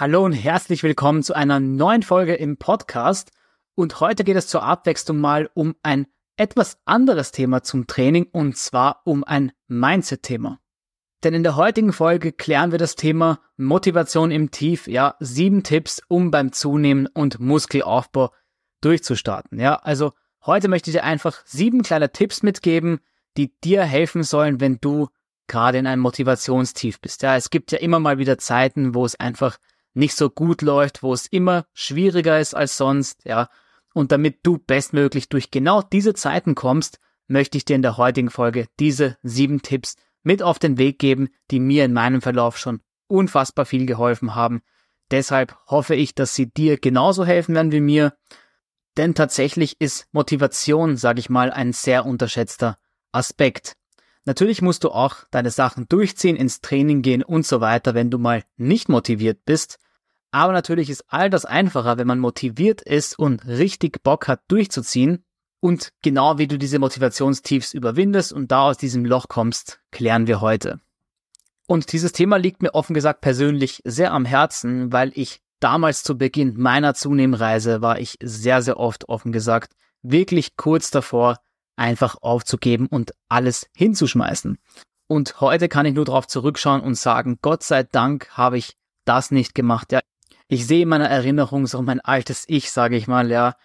Hallo und herzlich willkommen zu einer neuen Folge im Podcast. Und heute geht es zur Abwechslung mal um ein etwas anderes Thema zum Training und zwar um ein Mindset-Thema. Denn in der heutigen Folge klären wir das Thema Motivation im Tief, ja, sieben Tipps, um beim Zunehmen und Muskelaufbau durchzustarten. Ja, also heute möchte ich dir einfach sieben kleine Tipps mitgeben, die dir helfen sollen, wenn du gerade in einem Motivationstief bist. Ja, es gibt ja immer mal wieder Zeiten, wo es einfach nicht so gut läuft, wo es immer schwieriger ist als sonst, ja. Und damit du bestmöglich durch genau diese Zeiten kommst, möchte ich dir in der heutigen Folge diese sieben Tipps mit auf den Weg geben, die mir in meinem Verlauf schon unfassbar viel geholfen haben. Deshalb hoffe ich, dass sie dir genauso helfen werden wie mir. Denn tatsächlich ist Motivation, sage ich mal, ein sehr unterschätzter Aspekt. Natürlich musst du auch deine Sachen durchziehen, ins Training gehen und so weiter, wenn du mal nicht motiviert bist. Aber natürlich ist all das einfacher, wenn man motiviert ist und richtig Bock hat durchzuziehen. Und genau wie du diese Motivationstiefs überwindest und da aus diesem Loch kommst, klären wir heute. Und dieses Thema liegt mir offen gesagt persönlich sehr am Herzen, weil ich damals zu Beginn meiner Zunehmreise war ich sehr, sehr oft offen gesagt wirklich kurz davor, einfach aufzugeben und alles hinzuschmeißen. Und heute kann ich nur darauf zurückschauen und sagen, Gott sei Dank habe ich das nicht gemacht. Ja, ich sehe in meiner Erinnerung so mein altes Ich, sage ich mal, ja,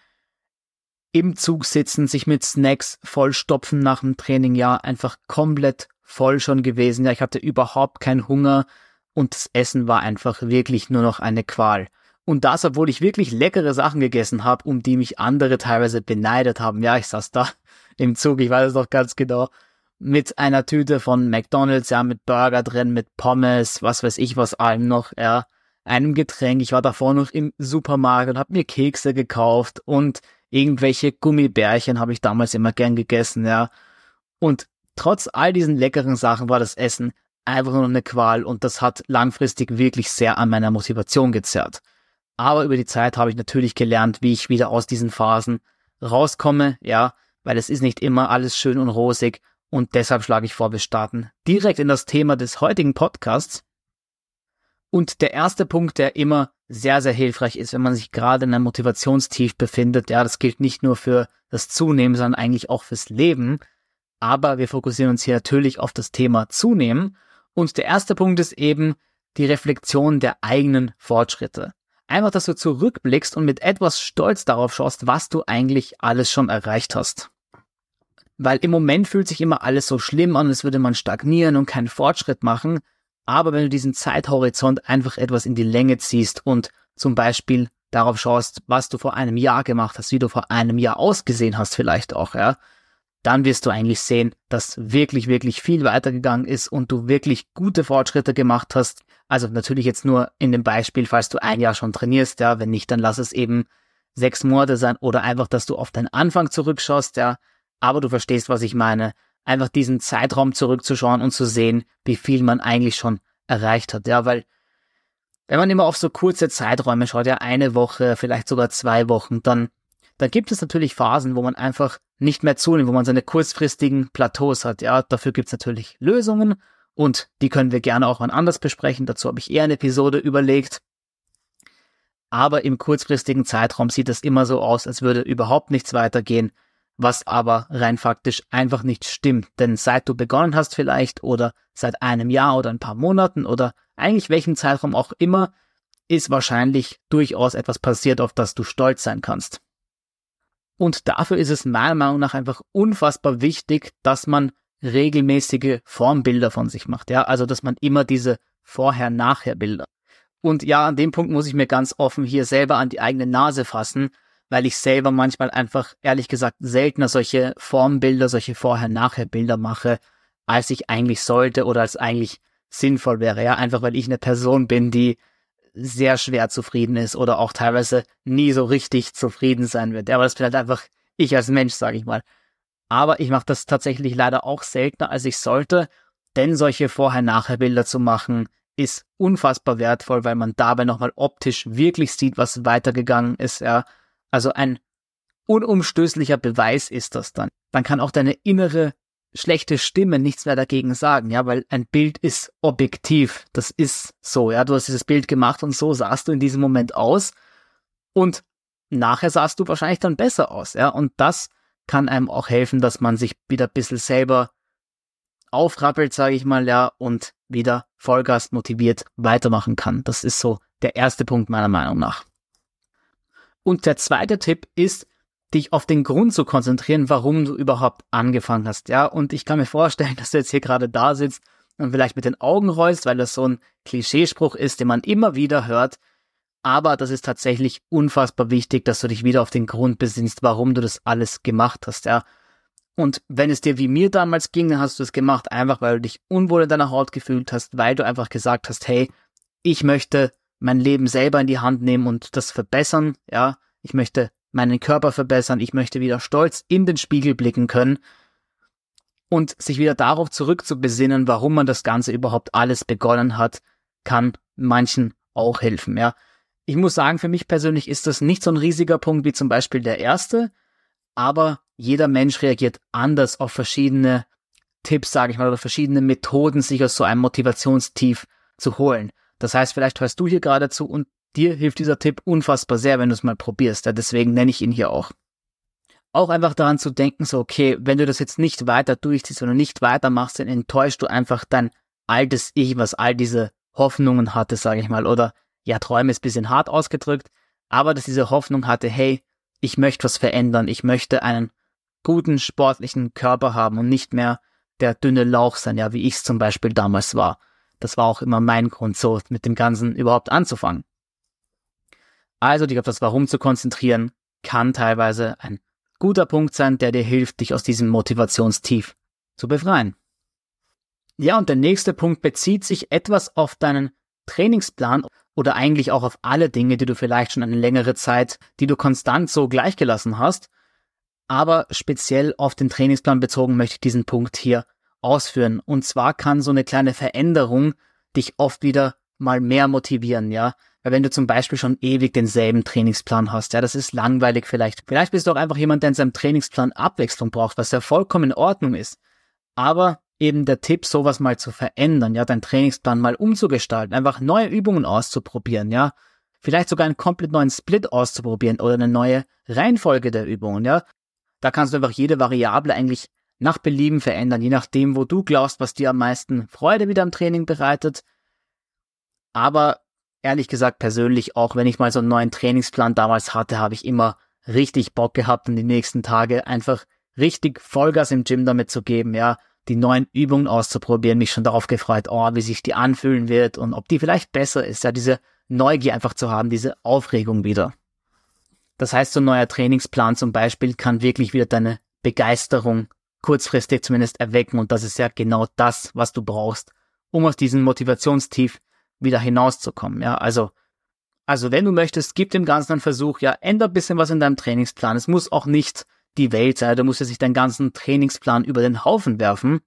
im Zug sitzen, sich mit Snacks vollstopfen nach dem Training, ja, einfach komplett voll schon gewesen. Ja, ich hatte überhaupt keinen Hunger und das Essen war einfach wirklich nur noch eine Qual. Und das, obwohl ich wirklich leckere Sachen gegessen habe, um die mich andere teilweise beneidet haben. Ja, ich saß da im Zug, ich weiß es noch ganz genau, mit einer Tüte von McDonalds, ja, mit Burger drin, mit Pommes, was weiß ich was allem noch, ja, einem Getränk. Ich war davor noch im Supermarkt und habe mir Kekse gekauft und irgendwelche Gummibärchen habe ich damals immer gern gegessen, ja. Und trotz all diesen leckeren Sachen war das Essen einfach nur eine Qual und das hat langfristig wirklich sehr an meiner Motivation gezerrt. Aber über die Zeit habe ich natürlich gelernt, wie ich wieder aus diesen Phasen rauskomme, ja, weil es ist nicht immer alles schön und rosig und deshalb schlage ich vor, wir starten direkt in das Thema des heutigen Podcasts. Und der erste Punkt, der immer sehr, sehr hilfreich ist, wenn man sich gerade in einem Motivationstief befindet, ja, das gilt nicht nur für das Zunehmen, sondern eigentlich auch fürs Leben. Aber wir fokussieren uns hier natürlich auf das Thema Zunehmen. Und der erste Punkt ist eben die Reflexion der eigenen Fortschritte. Einfach, dass du zurückblickst und mit etwas Stolz darauf schaust, was du eigentlich alles schon erreicht hast. Weil im Moment fühlt sich immer alles so schlimm an, als würde man stagnieren und keinen Fortschritt machen. Aber wenn du diesen Zeithorizont einfach etwas in die Länge ziehst und zum Beispiel darauf schaust, was du vor einem Jahr gemacht hast, wie du vor einem Jahr ausgesehen hast vielleicht auch, ja, dann wirst du eigentlich sehen, dass wirklich, wirklich viel weitergegangen ist und du wirklich gute Fortschritte gemacht hast. Also natürlich jetzt nur in dem Beispiel, falls du ein Jahr schon trainierst, ja, wenn nicht, dann lass es eben sechs Monate sein oder einfach, dass du auf deinen Anfang zurückschaust, ja. Aber du verstehst, was ich meine. Einfach diesen Zeitraum zurückzuschauen und zu sehen, wie viel man eigentlich schon erreicht hat, ja, weil wenn man immer auf so kurze Zeiträume schaut, ja, eine Woche, vielleicht sogar zwei Wochen, dann dann gibt es natürlich Phasen, wo man einfach nicht mehr zunimmt, wo man seine kurzfristigen Plateaus hat. Ja, dafür gibt es natürlich Lösungen und die können wir gerne auch mal anders besprechen. Dazu habe ich eher eine Episode überlegt. Aber im kurzfristigen Zeitraum sieht es immer so aus, als würde überhaupt nichts weitergehen, was aber rein faktisch einfach nicht stimmt. Denn seit du begonnen hast vielleicht oder seit einem Jahr oder ein paar Monaten oder eigentlich welchem Zeitraum auch immer, ist wahrscheinlich durchaus etwas passiert, auf das du stolz sein kannst. Und dafür ist es meiner Meinung nach einfach unfassbar wichtig, dass man regelmäßige Formbilder von sich macht. Ja, also dass man immer diese Vorher-Nachher-Bilder. Und ja, an dem Punkt muss ich mir ganz offen hier selber an die eigene Nase fassen, weil ich selber manchmal einfach, ehrlich gesagt, seltener solche Formbilder, solche Vorher-Nachher-Bilder mache, als ich eigentlich sollte oder als eigentlich sinnvoll wäre. Ja, einfach weil ich eine Person bin, die sehr schwer zufrieden ist oder auch teilweise nie so richtig zufrieden sein wird. Ja, aber das bin halt einfach ich als Mensch, sage ich mal. Aber ich mache das tatsächlich leider auch seltener, als ich sollte, denn solche Vorher-Nachher-Bilder zu machen, ist unfassbar wertvoll, weil man dabei nochmal optisch wirklich sieht, was weitergegangen ist. Ja. Also ein unumstößlicher Beweis ist das dann. Dann kann auch deine innere schlechte Stimme nichts mehr dagegen sagen, ja, weil ein Bild ist objektiv. Das ist so, ja. Du hast dieses Bild gemacht und so sahst du in diesem Moment aus. Und nachher sahst du wahrscheinlich dann besser aus, ja. Und das kann einem auch helfen, dass man sich wieder ein bisschen selber aufrappelt, sage ich mal, ja, und wieder Vollgas motiviert weitermachen kann. Das ist so der erste Punkt meiner Meinung nach. Und der zweite Tipp ist, dich auf den Grund zu konzentrieren, warum du überhaupt angefangen hast. Ja, und ich kann mir vorstellen, dass du jetzt hier gerade da sitzt und vielleicht mit den Augen rollst, weil das so ein Klischeespruch ist, den man immer wieder hört. Aber das ist tatsächlich unfassbar wichtig, dass du dich wieder auf den Grund besinnst, warum du das alles gemacht hast. Ja, und wenn es dir wie mir damals ging, dann hast du es gemacht, einfach weil du dich unwohl in deiner Haut gefühlt hast, weil du einfach gesagt hast, hey, ich möchte mein Leben selber in die Hand nehmen und das verbessern, ja, ich möchte meinen Körper verbessern, ich möchte wieder stolz in den Spiegel blicken können und sich wieder darauf zurückzubesinnen, warum man das Ganze überhaupt alles begonnen hat, kann manchen auch helfen, ja. Ich muss sagen, für mich persönlich ist das nicht so ein riesiger Punkt wie zum Beispiel der erste, aber jeder Mensch reagiert anders auf verschiedene Tipps, sage ich mal, oder verschiedene Methoden, sich aus so einem Motivationstief zu holen. Das heißt, vielleicht hörst du hier gerade zu und dir hilft dieser Tipp unfassbar sehr, wenn du es mal probierst. Ja, deswegen nenne ich ihn hier auch. Auch einfach daran zu denken, so, okay, wenn du das jetzt nicht weiter durchziehst oder nicht weitermachst, dann enttäuschst du einfach dein altes Ich, was all diese Hoffnungen hatte, sage ich mal. Oder, ja, Träume ist bisschen hart ausgedrückt, aber dass diese Hoffnung hatte, hey, ich möchte was verändern, ich möchte einen guten sportlichen Körper haben und nicht mehr der dünne Lauch sein, ja, wie ich es zum Beispiel damals war. Das war auch immer mein Grund, so mit dem Ganzen überhaupt anzufangen. Also dich auf das Warum zu konzentrieren, kann teilweise ein guter Punkt sein, der dir hilft, dich aus diesem Motivationstief zu befreien. Ja, und der nächste Punkt bezieht sich etwas auf deinen Trainingsplan oder eigentlich auch auf alle Dinge, die du vielleicht schon eine längere Zeit, die du konstant so gleichgelassen hast aber speziell auf den Trainingsplan bezogen möchte ich diesen Punkt hier ausführen. Und zwar kann so eine kleine Veränderung dich oft wieder mal mehr motivieren, ja. Weil wenn du zum Beispiel schon ewig denselben Trainingsplan hast, ja, das ist langweilig vielleicht. Vielleicht bist du auch einfach jemand, der in seinem Trainingsplan Abwechslung braucht, was ja vollkommen in Ordnung ist. Aber eben der Tipp, sowas mal zu verändern, ja, deinen Trainingsplan mal umzugestalten, einfach neue Übungen auszuprobieren, ja. Vielleicht sogar einen komplett neuen Split auszuprobieren oder eine neue Reihenfolge der Übungen, ja. Da kannst du einfach jede Variable eigentlich nach Belieben verändern, je nachdem, wo du glaubst, was dir am meisten Freude wieder am Training bereitet. Aber ehrlich gesagt, persönlich, auch wenn ich mal so einen neuen Trainingsplan damals hatte, habe ich immer richtig Bock gehabt, in die nächsten Tage einfach richtig Vollgas im Gym damit zu geben, ja, die neuen Übungen auszuprobieren, mich schon darauf gefreut, oh, wie sich die anfühlen wird und ob die vielleicht besser ist, ja, diese Neugier einfach zu haben, diese Aufregung wieder. Das heißt, so ein neuer Trainingsplan zum Beispiel kann wirklich wieder deine Begeisterung kurzfristig zumindest erwecken. Und das ist ja genau das, was du brauchst, um aus diesem Motivationstief wieder hinauszukommen. Ja, also, also wenn du möchtest, gib dem Ganzen einen Versuch, ja, änder ein bisschen was in deinem Trainingsplan. Es muss auch nicht die Welt sein, du musst ja sich deinen ganzen Trainingsplan über den Haufen werfen,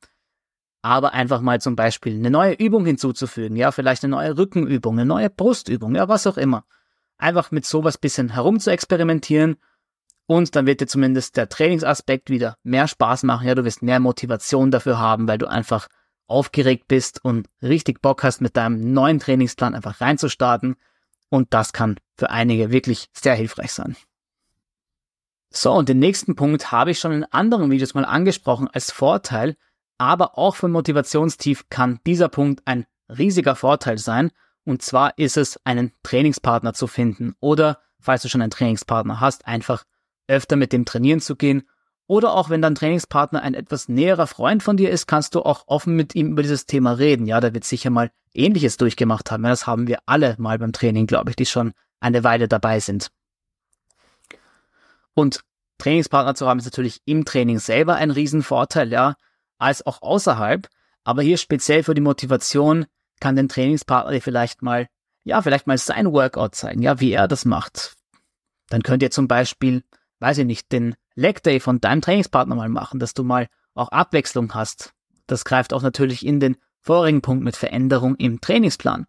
aber einfach mal zum Beispiel eine neue Übung hinzuzufügen, ja, vielleicht eine neue Rückenübung, eine neue Brustübung, ja, was auch immer. Einfach mit sowas bisschen herum zu experimentieren und dann wird dir zumindest der Trainingsaspekt wieder mehr Spaß machen. Ja, du wirst mehr Motivation dafür haben, weil du einfach aufgeregt bist und richtig Bock hast, mit deinem neuen Trainingsplan einfach reinzustarten. Und das kann für einige wirklich sehr hilfreich sein. So, und den nächsten Punkt habe ich schon in anderen Videos mal angesprochen als Vorteil, aber auch für Motivationstief kann dieser Punkt ein riesiger Vorteil sein. Und zwar ist es, einen Trainingspartner zu finden oder, falls du schon einen Trainingspartner hast, einfach öfter mit dem trainieren zu gehen. Oder auch wenn dein Trainingspartner ein etwas näherer Freund von dir ist, kannst du auch offen mit ihm über dieses Thema reden. Ja, der wird sicher mal Ähnliches durchgemacht haben. Das haben wir alle mal beim Training, glaube ich, die schon eine Weile dabei sind. Und Trainingspartner zu haben ist natürlich im Training selber ein Riesenvorteil, ja, als auch außerhalb. Aber hier speziell für die Motivation kann den Trainingspartner dir vielleicht mal, ja, vielleicht mal sein Workout zeigen, ja, wie er das macht. Dann könnt ihr zum Beispiel, weiß ich nicht, den Leg Day von deinem Trainingspartner mal machen, dass du mal auch Abwechslung hast. Das greift auch natürlich in den vorigen Punkt mit Veränderung im Trainingsplan.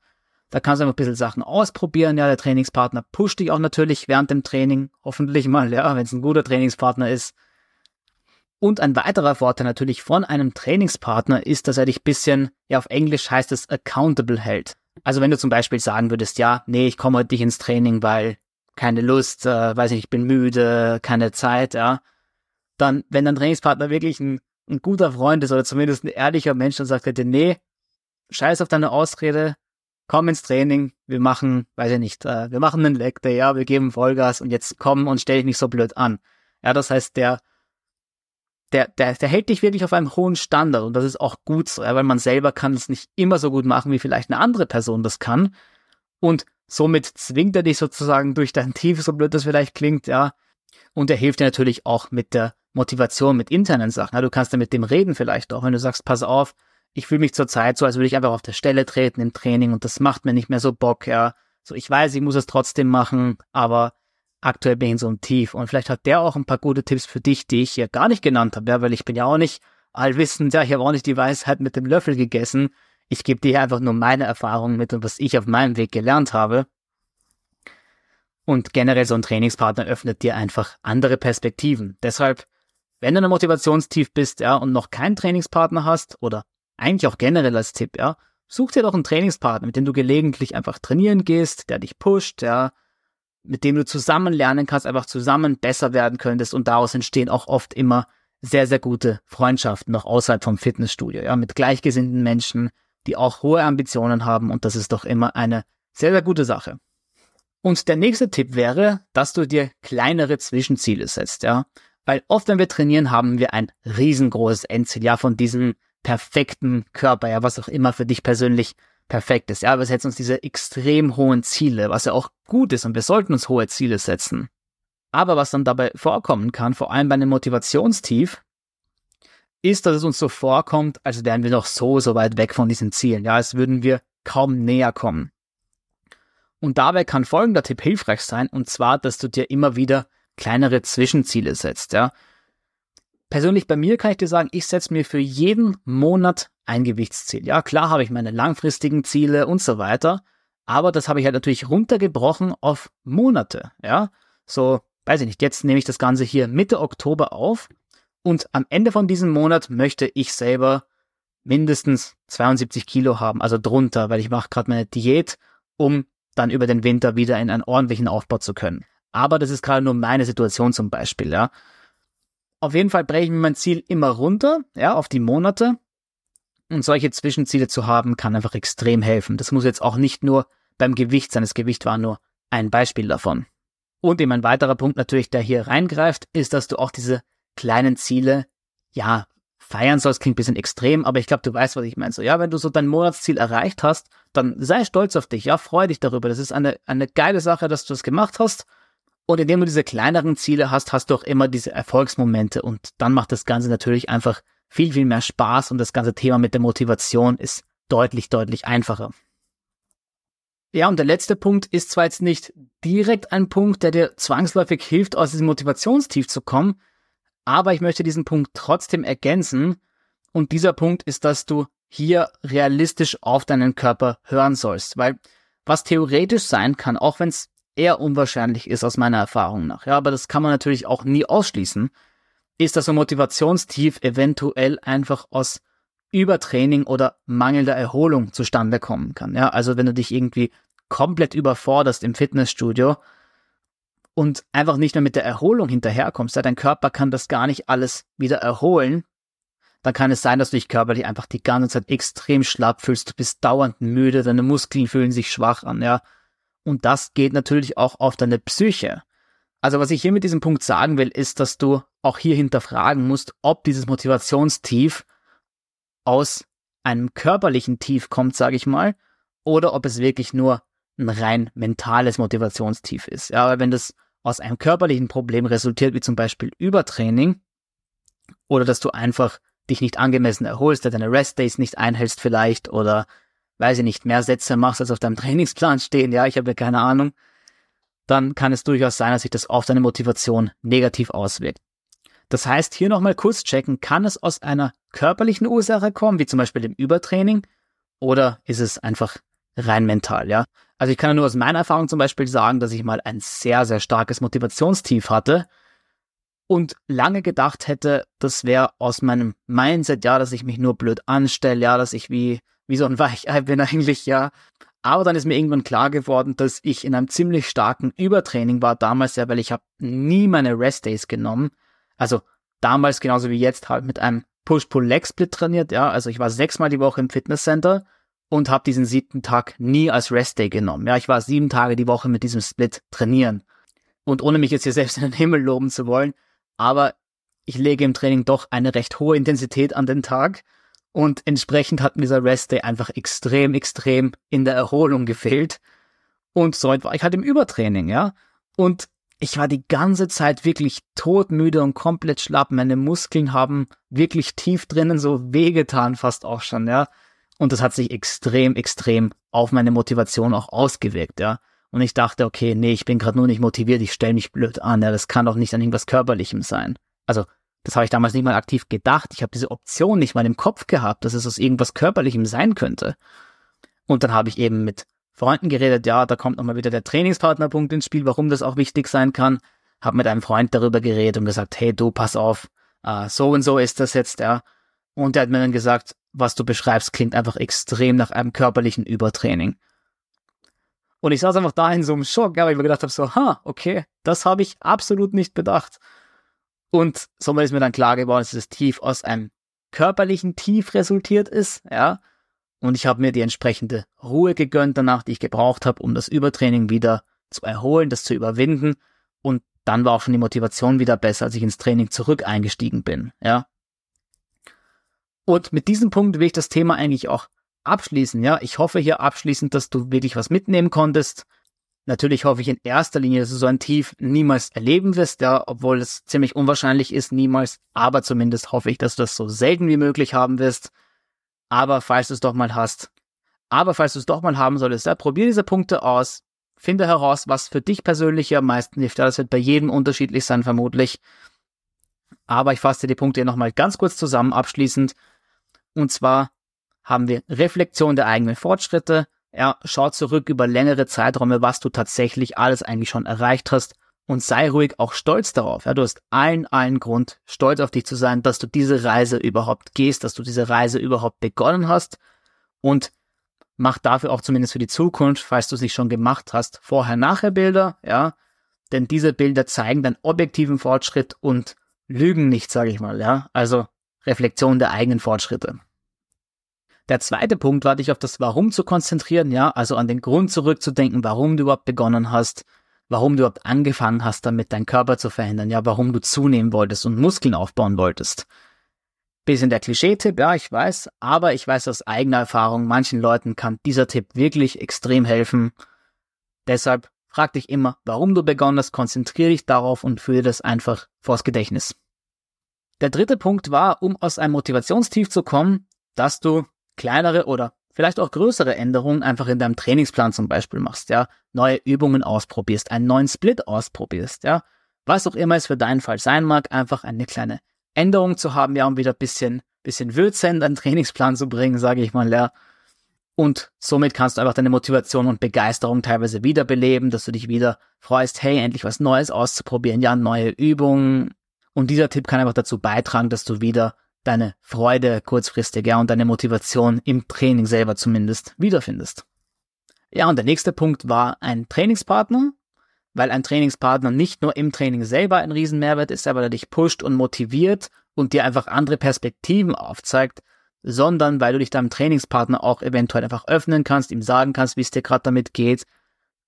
Da kannst du einfach ein bisschen Sachen ausprobieren. Ja, der Trainingspartner pusht dich auch natürlich während dem Training. Hoffentlich mal, ja, wenn es ein guter Trainingspartner ist. Und ein weiterer Vorteil natürlich von einem Trainingspartner ist, dass er dich bisschen, ja auf Englisch heißt es accountable hält. Also wenn du zum Beispiel sagen würdest, ja, nee, ich komme heute nicht ins Training, weil keine Lust, äh, weiß nicht, ich bin müde, keine Zeit, ja, dann, wenn dein Trainingspartner wirklich ein, ein guter Freund ist oder zumindest ein ehrlicher Mensch, dann sagt dir, nee, scheiß auf deine Ausrede, komm ins Training, wir machen, weiß ich nicht, äh, wir machen einen Leg Day, ja, wir geben Vollgas und jetzt komm und stell dich nicht so blöd an. Ja, das heißt, der, der, der, der hält dich wirklich auf einem hohen Standard und das ist auch gut so, ja, weil man selber kann es nicht immer so gut machen, wie vielleicht eine andere Person das kann. Und somit zwingt er dich sozusagen durch dein Tief, so blöd das vielleicht klingt, ja. Und er hilft dir natürlich auch mit der Motivation, mit internen Sachen. Ja, du kannst dann mit dem reden vielleicht auch, wenn du sagst, pass auf, ich fühle mich zurzeit so, als würde ich einfach auf der Stelle treten im Training und das macht mir nicht mehr so Bock, ja. So, ich weiß, ich muss es trotzdem machen, aber aktuell bin ich in so einem Tief. Und vielleicht hat der auch ein paar gute Tipps für dich, die ich hier gar nicht genannt habe, ja, weil ich bin ja auch nicht allwissend, ja, ich habe auch nicht die Weisheit mit dem Löffel gegessen. Ich gebe dir einfach nur meine Erfahrungen mit und was ich auf meinem Weg gelernt habe. Und generell so ein Trainingspartner öffnet dir einfach andere Perspektiven. Deshalb, wenn du in einem Motivationstief bist, ja, und noch keinen Trainingspartner hast oder eigentlich auch generell als Tipp, ja, such dir doch einen Trainingspartner, mit dem du gelegentlich einfach trainieren gehst, der dich pusht, ja, mit dem du zusammen lernen kannst, einfach zusammen besser werden könntest und daraus entstehen auch oft immer sehr, sehr gute Freundschaften, noch außerhalb vom Fitnessstudio, ja, mit gleichgesinnten Menschen, die auch hohe Ambitionen haben und das ist doch immer eine sehr, sehr gute Sache. Und der nächste Tipp wäre, dass du dir kleinere Zwischenziele setzt, ja, weil oft, wenn wir trainieren, haben wir ein riesengroßes Endziel, ja, von diesem perfekten Körper, ja, was auch immer für dich persönlich perfekt ist. Ja, wir setzen uns diese extrem hohen Ziele, was ja auch gut ist und wir sollten uns hohe Ziele setzen. Aber was dann dabei vorkommen kann, vor allem bei einem Motivationstief, ist, dass es uns so vorkommt, als wären wir noch so, so weit weg von diesen Zielen. Ja, als würden wir kaum näher kommen. Und dabei kann folgender Tipp hilfreich sein, und zwar, dass du dir immer wieder kleinere Zwischenziele setzt. Ja, Persönlich bei mir kann ich dir sagen, ich setze mir für jeden Monat ein Gewichtsziel. Ja, klar habe ich meine langfristigen Ziele und so weiter, aber das habe ich halt natürlich runtergebrochen auf Monate. Ja, so, weiß ich nicht, jetzt nehme ich das Ganze hier Mitte Oktober auf und am Ende von diesem Monat möchte ich selber mindestens 72 Kilo haben, also drunter, weil ich mache gerade meine Diät, um dann über den Winter wieder in einen ordentlichen Aufbau zu können. Aber das ist gerade nur meine Situation zum Beispiel, ja. Auf jeden Fall breche ich mir mein Ziel immer runter, ja, auf die Monate. Und solche Zwischenziele zu haben, kann einfach extrem helfen. Das muss jetzt auch nicht nur beim Gewicht sein. Das Gewicht war nur ein Beispiel davon. Und eben ein weiterer Punkt natürlich, der hier reingreift, ist, dass du auch diese kleinen Ziele, ja, feiern sollst, klingt ein bisschen extrem, aber ich glaube, du weißt, was ich meine. So, ja, wenn du so dein Monatsziel erreicht hast, dann sei stolz auf dich, ja, freu dich darüber. Das ist eine, eine geile Sache, dass du das gemacht hast. Und indem du diese kleineren Ziele hast, hast du auch immer diese Erfolgsmomente und dann macht das Ganze natürlich einfach viel, viel mehr Spaß und das ganze Thema mit der Motivation ist deutlich, deutlich einfacher. Ja, und der letzte Punkt ist zwar jetzt nicht direkt ein Punkt, der dir zwangsläufig hilft, aus diesem Motivationstief zu kommen, aber ich möchte diesen Punkt trotzdem ergänzen. Und dieser Punkt ist, dass du hier realistisch auf deinen Körper hören sollst, weil was theoretisch sein kann, auch wenn es eher unwahrscheinlich ist aus meiner Erfahrung nach. Ja, aber das kann man natürlich auch nie ausschließen, ist, dass ein Motivationstief eventuell einfach aus Übertraining oder mangelnder Erholung zustande kommen kann. Ja, also wenn du dich irgendwie komplett überforderst im Fitnessstudio und einfach nicht mehr mit der Erholung hinterherkommst, ja, dein Körper kann das gar nicht alles wieder erholen, dann kann es sein, dass du dich körperlich einfach die ganze Zeit extrem schlapp fühlst, du bist dauernd müde, deine Muskeln fühlen sich schwach an, ja. Und das geht natürlich auch auf deine Psyche. Also was ich hier mit diesem Punkt sagen will, ist, dass du auch hier hinterfragen musst, ob dieses Motivationstief aus einem körperlichen Tief kommt, sage ich mal, oder ob es wirklich nur ein rein mentales Motivationstief ist. Ja, aber wenn das aus einem körperlichen Problem resultiert, wie zum Beispiel Übertraining, oder dass du einfach dich nicht angemessen erholst, deine Rest-Days nicht einhältst vielleicht, oder weiß ich nicht, mehr Sätze machst, als auf deinem Trainingsplan stehen, ja, ich habe ja keine Ahnung, dann kann es durchaus sein, dass sich das auf deine Motivation negativ auswirkt. Das heißt, hier nochmal kurz checken, kann es aus einer körperlichen Ursache kommen, wie zum Beispiel dem Übertraining, oder ist es einfach rein mental, ja? Also ich kann ja nur aus meiner Erfahrung zum Beispiel sagen, dass ich mal ein sehr, sehr starkes Motivationstief hatte und lange gedacht hätte, das wäre aus meinem Mindset, ja, dass ich mich nur blöd anstelle, ja, dass ich wie, wie so ein Weichei bin eigentlich, ja. Aber dann ist mir irgendwann klar geworden, dass ich in einem ziemlich starken Übertraining war damals ja, weil ich habe nie meine Rest-Days genommen. Also damals genauso wie jetzt halt mit einem Push-Pull-Leg-Split trainiert, ja. Also ich war sechsmal die Woche im Fitnesscenter und habe diesen siebten Tag nie als Rest-Day genommen. Ja, ich war sieben Tage die Woche mit diesem Split trainieren. Und ohne mich jetzt hier selbst in den Himmel loben zu wollen, aber ich lege im Training doch eine recht hohe Intensität an den Tag und entsprechend hat mir dieser Rest Day einfach extrem, extrem in der Erholung gefehlt und somit war ich halt im Übertraining, ja. Und ich war die ganze Zeit wirklich todmüde und komplett schlapp. Meine Muskeln haben wirklich tief drinnen so wehgetan fast auch schon, ja. Und das hat sich extrem, extrem auf meine Motivation auch ausgewirkt, ja. Und ich dachte, okay, nee, ich bin gerade nur nicht motiviert, ich stelle mich blöd an, ja, das kann doch nicht an irgendwas Körperlichem sein. Also, das habe ich damals nicht mal aktiv gedacht. Ich habe diese Option nicht mal im Kopf gehabt, dass es aus irgendwas Körperlichem sein könnte. Und dann habe ich eben mit Freunden geredet, ja, da kommt nochmal wieder der Trainingspartnerpunkt ins Spiel, warum das auch wichtig sein kann. Habe mit einem Freund darüber geredet und gesagt, hey du, pass auf, äh, so und so ist das jetzt, ja. Und der hat mir dann gesagt, was du beschreibst, klingt einfach extrem nach einem körperlichen Übertraining. Und ich saß einfach da in so einem Schock, weil ich mir gedacht habe, so, ha, okay, das habe ich absolut nicht bedacht. Und somit ist mir dann klar geworden, dass das Tief aus einem körperlichen Tief resultiert ist, ja. Und ich habe mir die entsprechende Ruhe gegönnt danach, die ich gebraucht habe, um das Übertraining wieder zu erholen, das zu überwinden. Und dann war auch schon die Motivation wieder besser, als ich ins Training zurück eingestiegen bin, ja. Und mit diesem Punkt will ich das Thema eigentlich auch abschließen. Ja, ich hoffe hier abschließend, dass du wirklich was mitnehmen konntest. Natürlich hoffe ich in erster Linie, dass du so ein Tief niemals erleben wirst, ja, obwohl es ziemlich unwahrscheinlich ist, niemals. Aber zumindest hoffe ich, dass du das so selten wie möglich haben wirst. Aber falls du es doch mal hast, aber falls du es doch mal haben solltest, ja, probier diese Punkte aus. Finde heraus, was für dich persönlich am meisten hilft. Das wird bei jedem unterschiedlich sein, vermutlich. Aber ich fasse die Punkte hier nochmal ganz kurz zusammen, abschließend. Und zwar, haben wir Reflexion der eigenen Fortschritte. Ja, schau zurück über längere Zeiträume, was du tatsächlich alles eigentlich schon erreicht hast und sei ruhig auch stolz darauf. Ja, du hast allen, allen Grund, stolz auf dich zu sein, dass du diese Reise überhaupt gehst, dass du diese Reise überhaupt begonnen hast und mach dafür auch zumindest für die Zukunft, falls du es nicht schon gemacht hast, Vorher-Nachher-Bilder, ja, denn diese Bilder zeigen deinen objektiven Fortschritt und lügen nicht, sage ich mal, ja, also Reflexion der eigenen Fortschritte. Der zweite Punkt war, dich auf das Warum zu konzentrieren, ja, also an den Grund zurückzudenken, warum du überhaupt begonnen hast, warum du überhaupt angefangen hast, damit deinen Körper zu verändern, ja, warum du zunehmen wolltest und Muskeln aufbauen wolltest. Bisschen der Klischee-Tipp, ja, ich weiß, aber ich weiß aus eigener Erfahrung, manchen Leuten kann dieser Tipp wirklich extrem helfen. Deshalb frag dich immer, warum du begonnen hast, konzentriere dich darauf und führe das einfach vors Gedächtnis. Der dritte Punkt war, um aus einem Motivationstief zu kommen, dass du kleinere oder vielleicht auch größere Änderungen einfach in deinem Trainingsplan zum Beispiel machst, ja, neue Übungen ausprobierst, einen neuen Split ausprobierst, ja, was auch immer es für deinen Fall sein mag, einfach eine kleine Änderung zu haben, ja, um wieder bisschen, bisschen Würze in deinen Trainingsplan zu bringen, sage ich mal, ja. Und somit kannst du einfach deine Motivation und Begeisterung teilweise wiederbeleben, dass du dich wieder freust, hey, endlich was Neues auszuprobieren, ja, neue Übungen. Und dieser Tipp kann einfach dazu beitragen, dass du wieder deine Freude kurzfristig, ja, und deine Motivation im Training selber zumindest wiederfindest. Ja, und der nächste Punkt war ein Trainingspartner, weil ein Trainingspartner nicht nur im Training selber ein Riesenmehrwert ist, aber der dich pusht und motiviert und dir einfach andere Perspektiven aufzeigt, sondern weil du dich deinem Trainingspartner auch eventuell einfach öffnen kannst, ihm sagen kannst, wie es dir gerade damit geht.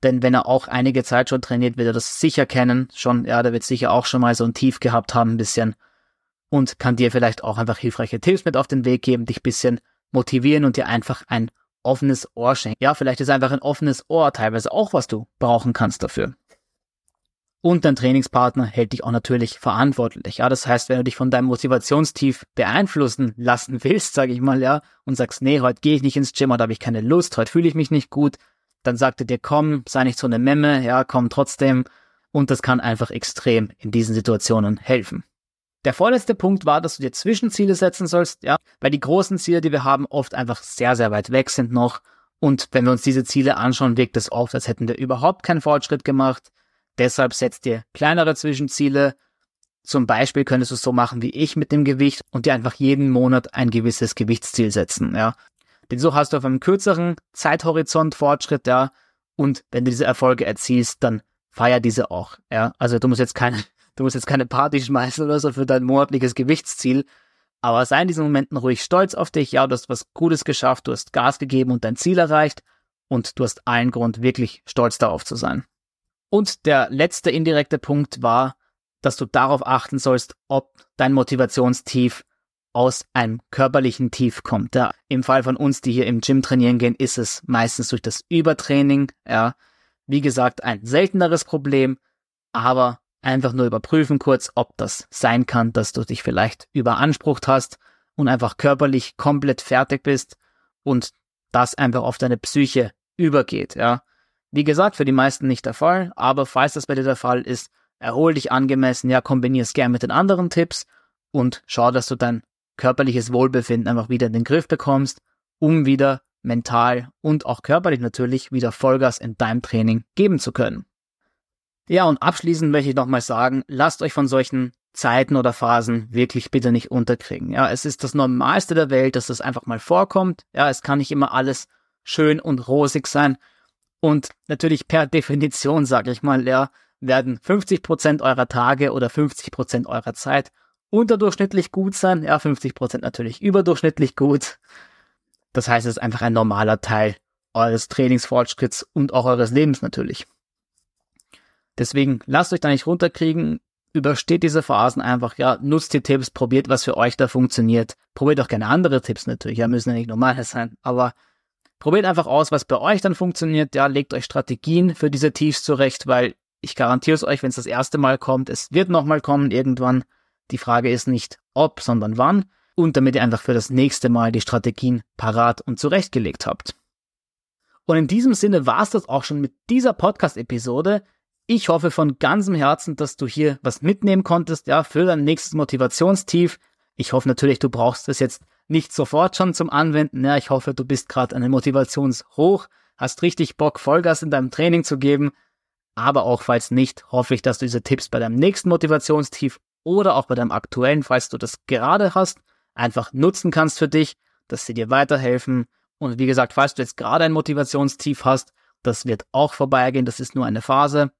Denn wenn er auch einige Zeit schon trainiert, wird er das sicher kennen. Schon, ja, der wird sicher auch schon mal so ein Tief gehabt haben, ein bisschen und kann dir vielleicht auch einfach hilfreiche Tipps mit auf den Weg geben, dich bisschen motivieren und dir einfach ein offenes Ohr schenken. Ja, vielleicht ist einfach ein offenes Ohr teilweise auch, was du brauchen kannst dafür. Und dein Trainingspartner hält dich auch natürlich verantwortlich. Ja, das heißt, wenn du dich von deinem Motivationstief beeinflussen lassen willst, sage ich mal, ja, und sagst, nee, heute gehe ich nicht ins Gym, heute habe ich keine Lust, heute fühle ich mich nicht gut, dann sagt er dir, komm, sei nicht so eine Memme, ja, komm trotzdem. Und das kann einfach extrem in diesen Situationen helfen. Der vorletzte Punkt war, dass du dir Zwischenziele setzen sollst, ja, weil die großen Ziele, die wir haben, oft einfach sehr, sehr weit weg sind noch. Und wenn wir uns diese Ziele anschauen, wirkt es oft, als hätten wir überhaupt keinen Fortschritt gemacht. Deshalb setzt dir kleinere Zwischenziele Zum Beispiel könntest du es so machen wie ich mit dem Gewicht und dir einfach jeden Monat ein gewisses Gewichtsziel setzen, ja. Denn so hast du auf einem kürzeren Zeithorizont Fortschritt, ja. Und wenn du diese Erfolge erzielst, dann feier diese auch, ja. Also du musst jetzt keine, du musst jetzt keine Party schmeißen oder so für dein monatliches Gewichtsziel. Aber sei in diesen Momenten ruhig stolz auf dich. Ja, du hast was Gutes geschafft, du hast Gas gegeben und dein Ziel erreicht. Und du hast allen Grund, wirklich stolz darauf zu sein. Und der letzte indirekte Punkt war, dass du darauf achten sollst, ob dein Motivationstief aus einem körperlichen Tief kommt. Ja, Im Fall von uns, die hier im Gym trainieren gehen, ist es meistens durch das Übertraining. Ja, wie gesagt, ein selteneres Problem, aber einfach nur überprüfen kurz, ob das sein kann, dass du dich vielleicht überansprucht hast und einfach körperlich komplett fertig bist und das einfach auf deine Psyche übergeht. Ja, wie gesagt, für die meisten nicht der Fall, aber falls das bei dir der Fall ist, erhol dich angemessen, ja, kombinier es gern mit den anderen Tipps und schau, dass du dein körperliches Wohlbefinden einfach wieder in den Griff bekommst, um wieder mental und auch körperlich natürlich wieder Vollgas in deinem Training geben zu können. Ja, und abschließend möchte ich nochmal sagen, lasst euch von solchen Zeiten oder Phasen wirklich bitte nicht unterkriegen. Ja, es ist das Normalste der Welt, dass das einfach mal vorkommt. Ja, es kann nicht immer alles schön und rosig sein. Und natürlich per Definition, sage ich mal, ja, werden 50% eurer Tage oder 50% eurer Zeit unterdurchschnittlich gut sein. Ja, 50% natürlich überdurchschnittlich gut. Das heißt, es ist einfach ein normaler Teil eures Trainingsfortschritts und auch eures Lebens natürlich. Deswegen lasst euch da nicht runterkriegen, übersteht diese Phasen einfach, ja, nutzt die Tipps, probiert, was für euch da funktioniert. Probiert auch gerne andere Tipps natürlich, ja, müssen ja nicht normale sein, aber probiert einfach aus, was bei euch dann funktioniert, ja, legt euch Strategien für diese Tiefs zurecht, weil ich garantiere es euch, wenn es das erste Mal kommt, es wird nochmal kommen irgendwann. Die Frage ist nicht ob, sondern wann. Und damit ihr einfach für das nächste Mal die Strategien parat und zurechtgelegt habt. Und in diesem Sinne war es das auch schon mit dieser Podcast-Episode. Ich hoffe von ganzem Herzen, dass du hier was mitnehmen konntest, ja, für dein nächstes Motivationstief. Ich hoffe natürlich, du brauchst es jetzt nicht sofort schon zum Anwenden. Ja, ich hoffe, du bist gerade an den Motivationshoch, hast richtig Bock, Vollgas in deinem Training zu geben aber auch falls nicht, hoffe ich, dass du diese Tipps bei deinem nächsten Motivationstief oder auch bei deinem aktuellen, falls du das gerade hast, einfach nutzen kannst für dich, dass sie dir weiterhelfen. Und wie gesagt, falls du jetzt gerade ein Motivationstief hast, das wird auch vorbeigehen, das ist nur eine Phase.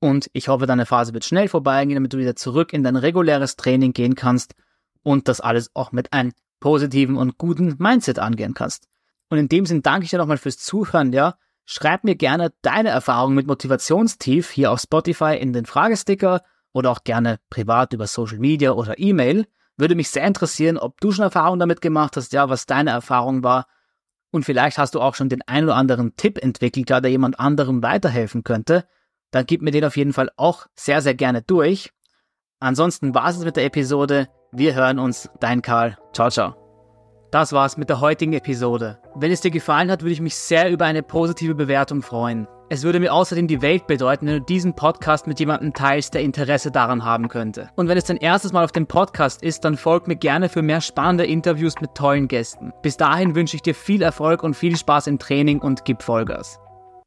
Und ich hoffe, deine Phase wird schnell vorbeigehen, damit du wieder zurück in dein reguläres Training gehen kannst und das alles auch mit einem positiven und guten Mindset angehen kannst. Und in dem Sinn danke ich dir nochmal fürs Zuhören, ja. Schreib mir gerne deine Erfahrungen mit Motivationstief hier auf Spotify in den Fragesticker oder auch gerne privat über Social Media oder E-Mail. Würde mich sehr interessieren, ob du schon Erfahrungen damit gemacht hast, ja, was deine Erfahrung war. Und vielleicht hast du auch schon den ein oder anderen Tipp entwickelt, ja, der jemand anderem weiterhelfen könnte. Dann gib mir den auf jeden Fall auch sehr, sehr gerne durch. Ansonsten war es mit der Episode. Wir hören uns. Dein Karl. Ciao, ciao. Das war's mit der heutigen Episode. Wenn es dir gefallen hat, würde ich mich sehr über eine positive Bewertung freuen. Es würde mir außerdem die Welt bedeuten, wenn du diesen Podcast mit jemandem teilst, der Interesse daran haben könnte. Und wenn es dein erstes Mal auf dem Podcast ist, dann folg mir gerne für mehr spannende Interviews mit tollen Gästen. Bis dahin wünsche ich dir viel Erfolg und viel Spaß im Training und gib Vollgas.